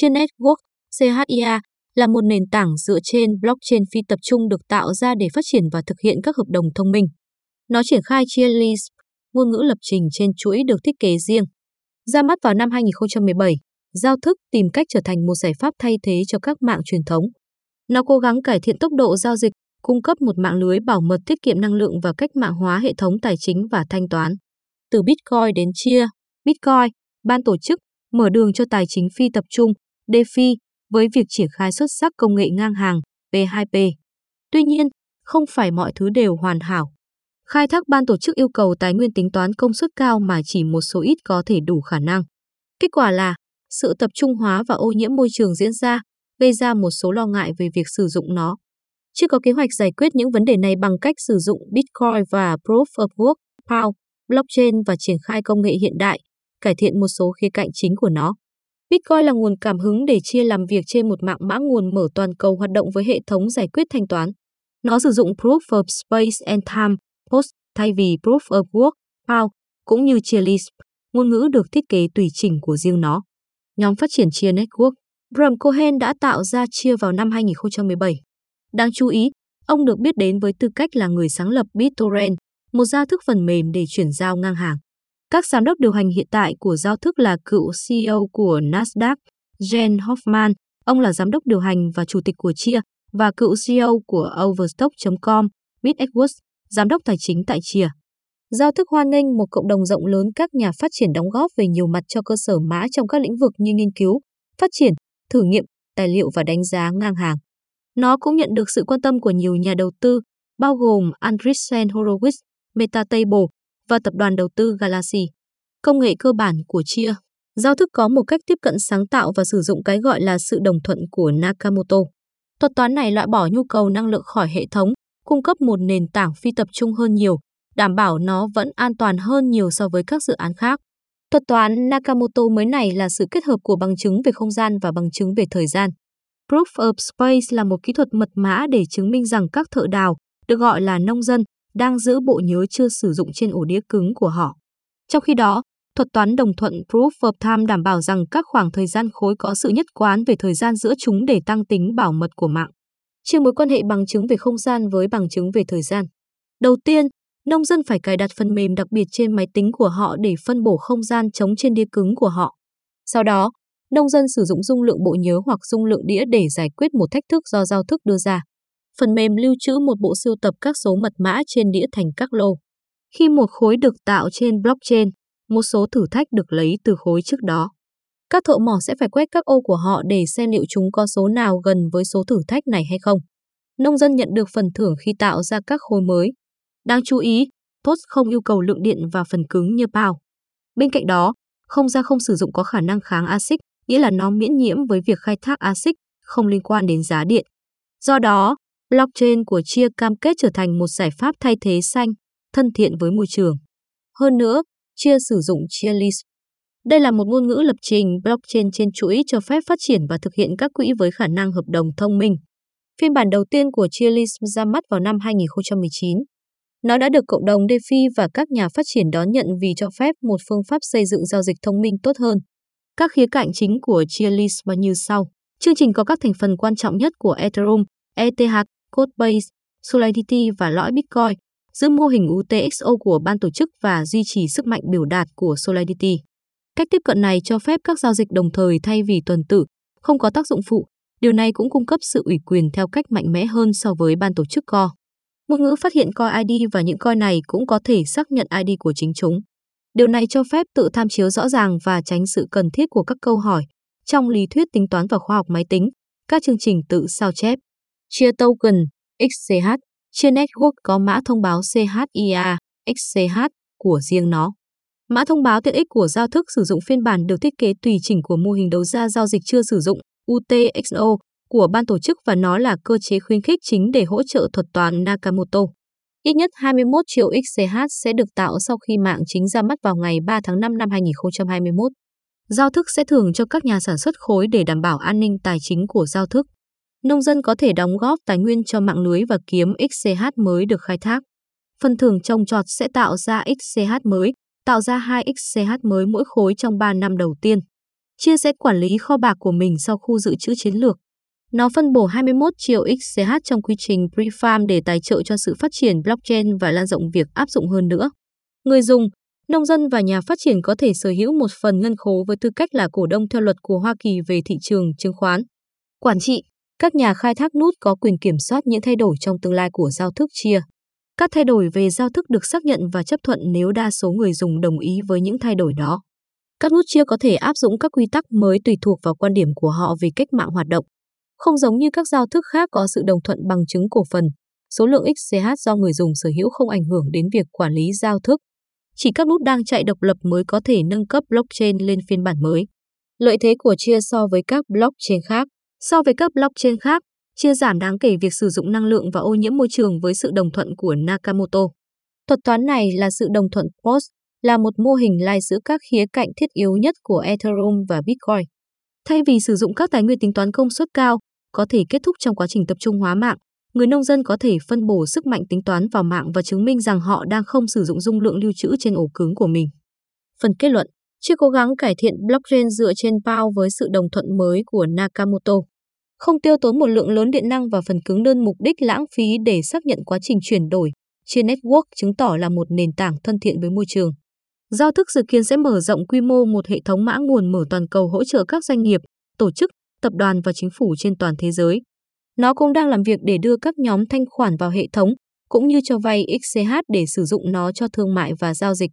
Chia Network, CHIA, là một nền tảng dựa trên blockchain phi tập trung được tạo ra để phát triển và thực hiện các hợp đồng thông minh. Nó triển khai Chia Lisp, ngôn ngữ lập trình trên chuỗi được thiết kế riêng. Ra mắt vào năm 2017, giao thức tìm cách trở thành một giải pháp thay thế cho các mạng truyền thống. Nó cố gắng cải thiện tốc độ giao dịch, cung cấp một mạng lưới bảo mật tiết kiệm năng lượng và cách mạng hóa hệ thống tài chính và thanh toán. Từ Bitcoin đến chia, Bitcoin, ban tổ chức, mở đường cho tài chính phi tập trung, DeFi, với việc triển khai xuất sắc công nghệ ngang hàng, P2P. Tuy nhiên, không phải mọi thứ đều hoàn hảo. Khai thác ban tổ chức yêu cầu tài nguyên tính toán công suất cao mà chỉ một số ít có thể đủ khả năng. Kết quả là sự tập trung hóa và ô nhiễm môi trường diễn ra, gây ra một số lo ngại về việc sử dụng nó. Chưa có kế hoạch giải quyết những vấn đề này bằng cách sử dụng Bitcoin và Proof of Work, POW, blockchain và triển khai công nghệ hiện đại, cải thiện một số khía cạnh chính của nó. Bitcoin là nguồn cảm hứng để chia làm việc trên một mạng mã nguồn mở toàn cầu hoạt động với hệ thống giải quyết thanh toán. Nó sử dụng Proof of Space and Time, POST, thay vì Proof of Work, POW, cũng như chia Lisp, ngôn ngữ được thiết kế tùy chỉnh của riêng nó. Nhóm phát triển chia Network, Bram Cohen đã tạo ra chia vào năm 2017. Đáng chú ý, ông được biết đến với tư cách là người sáng lập BitTorrent, một giao thức phần mềm để chuyển giao ngang hàng. Các giám đốc điều hành hiện tại của giao thức là cựu CEO của Nasdaq, Jen Hoffman, ông là giám đốc điều hành và chủ tịch của Chia, và cựu CEO của Overstock.com, Bill Edwards, giám đốc tài chính tại Chia. Giao thức hoan nghênh một cộng đồng rộng lớn các nhà phát triển đóng góp về nhiều mặt cho cơ sở mã trong các lĩnh vực như nghiên cứu, phát triển, thử nghiệm, tài liệu và đánh giá ngang hàng. Nó cũng nhận được sự quan tâm của nhiều nhà đầu tư, bao gồm Andreessen Horowitz, Metatable và tập đoàn đầu tư Galaxy. Công nghệ cơ bản của Chia Giao thức có một cách tiếp cận sáng tạo và sử dụng cái gọi là sự đồng thuận của Nakamoto. Thuật toán này loại bỏ nhu cầu năng lượng khỏi hệ thống, cung cấp một nền tảng phi tập trung hơn nhiều, đảm bảo nó vẫn an toàn hơn nhiều so với các dự án khác. Thuật toán Nakamoto mới này là sự kết hợp của bằng chứng về không gian và bằng chứng về thời gian. Proof of Space là một kỹ thuật mật mã để chứng minh rằng các thợ đào, được gọi là nông dân, đang giữ bộ nhớ chưa sử dụng trên ổ đĩa cứng của họ. Trong khi đó, thuật toán đồng thuận Proof of Time đảm bảo rằng các khoảng thời gian khối có sự nhất quán về thời gian giữa chúng để tăng tính bảo mật của mạng. Chia mối quan hệ bằng chứng về không gian với bằng chứng về thời gian. Đầu tiên, nông dân phải cài đặt phần mềm đặc biệt trên máy tính của họ để phân bổ không gian trống trên đĩa cứng của họ. Sau đó, nông dân sử dụng dung lượng bộ nhớ hoặc dung lượng đĩa để giải quyết một thách thức do giao thức đưa ra. Phần mềm lưu trữ một bộ sưu tập các số mật mã trên đĩa thành các lô. Khi một khối được tạo trên blockchain, một số thử thách được lấy từ khối trước đó. Các thợ mỏ sẽ phải quét các ô của họ để xem liệu chúng có số nào gần với số thử thách này hay không. Nông dân nhận được phần thưởng khi tạo ra các khối mới. Đáng chú ý, POS không yêu cầu lượng điện và phần cứng như bao. Bên cạnh đó, không gian không sử dụng có khả năng kháng axit, nghĩa là nó miễn nhiễm với việc khai thác axit, không liên quan đến giá điện. Do đó, blockchain của Chia cam kết trở thành một giải pháp thay thế xanh, thân thiện với môi trường. Hơn nữa, Chia sử dụng Chia List. Đây là một ngôn ngữ lập trình blockchain trên chuỗi cho phép phát triển và thực hiện các quỹ với khả năng hợp đồng thông minh. Phiên bản đầu tiên của Chia List ra mắt vào năm 2019. Nó đã được cộng đồng DeFi và các nhà phát triển đón nhận vì cho phép một phương pháp xây dựng giao dịch thông minh tốt hơn. Các khía cạnh chính của Chia List như sau. Chương trình có các thành phần quan trọng nhất của Ethereum, ETH, Codebase, Solidity và lõi Bitcoin, giữ mô hình UTXO của ban tổ chức và duy trì sức mạnh biểu đạt của Solidity. Cách tiếp cận này cho phép các giao dịch đồng thời thay vì tuần tự, không có tác dụng phụ. Điều này cũng cung cấp sự ủy quyền theo cách mạnh mẽ hơn so với ban tổ chức co. Ngôn ngữ phát hiện coi ID và những coi này cũng có thể xác nhận ID của chính chúng. Điều này cho phép tự tham chiếu rõ ràng và tránh sự cần thiết của các câu hỏi trong lý thuyết tính toán và khoa học máy tính, các chương trình tự sao chép. Chia token XCH, chia network có mã thông báo CHIA, XCH của riêng nó. Mã thông báo tiện ích của giao thức sử dụng phiên bản được thiết kế tùy chỉnh của mô hình đấu giá giao dịch chưa sử dụng UTXO của ban tổ chức và nó là cơ chế khuyến khích chính để hỗ trợ thuật toán Nakamoto. Ít nhất 21 triệu XCH sẽ được tạo sau khi mạng chính ra mắt vào ngày 3 tháng 5 năm 2021. Giao thức sẽ thưởng cho các nhà sản xuất khối để đảm bảo an ninh tài chính của giao thức. Nông dân có thể đóng góp tài nguyên cho mạng lưới và kiếm XCH mới được khai thác. Phần thưởng trồng trọt sẽ tạo ra XCH mới, tạo ra 2 XCH mới mỗi khối trong 3 năm đầu tiên. Chia sẽ quản lý kho bạc của mình sau khu dự trữ chiến lược. Nó phân bổ 21 triệu XCH trong quy trình pre-farm để tài trợ cho sự phát triển blockchain và lan rộng việc áp dụng hơn nữa. Người dùng, nông dân và nhà phát triển có thể sở hữu một phần ngân khố với tư cách là cổ đông theo luật của Hoa Kỳ về thị trường chứng khoán. Quản trị, các nhà khai thác nút có quyền kiểm soát những thay đổi trong tương lai của giao thức chia. Các thay đổi về giao thức được xác nhận và chấp thuận nếu đa số người dùng đồng ý với những thay đổi đó. Các nút chia có thể áp dụng các quy tắc mới tùy thuộc vào quan điểm của họ về cách mạng hoạt động. Không giống như các giao thức khác có sự đồng thuận bằng chứng cổ phần, số lượng XCH do người dùng sở hữu không ảnh hưởng đến việc quản lý giao thức. Chỉ các nút đang chạy độc lập mới có thể nâng cấp blockchain lên phiên bản mới. Lợi thế của chia so với các blockchain khác So với các blockchain khác, chia giảm đáng kể việc sử dụng năng lượng và ô nhiễm môi trường với sự đồng thuận của Nakamoto. Thuật toán này là sự đồng thuận POS, là một mô hình lai giữa các khía cạnh thiết yếu nhất của Ethereum và Bitcoin. Thay vì sử dụng các tài nguyên tính toán công suất cao, có thể kết thúc trong quá trình tập trung hóa mạng, người nông dân có thể phân bổ sức mạnh tính toán vào mạng và chứng minh rằng họ đang không sử dụng dung lượng lưu trữ trên ổ cứng của mình. Phần kết luận chưa cố gắng cải thiện blockchain dựa trên PAO với sự đồng thuận mới của Nakamoto. Không tiêu tốn một lượng lớn điện năng và phần cứng đơn mục đích lãng phí để xác nhận quá trình chuyển đổi, trên network chứng tỏ là một nền tảng thân thiện với môi trường. Giao thức dự kiến sẽ mở rộng quy mô một hệ thống mã nguồn mở toàn cầu hỗ trợ các doanh nghiệp, tổ chức, tập đoàn và chính phủ trên toàn thế giới. Nó cũng đang làm việc để đưa các nhóm thanh khoản vào hệ thống, cũng như cho vay XCH để sử dụng nó cho thương mại và giao dịch.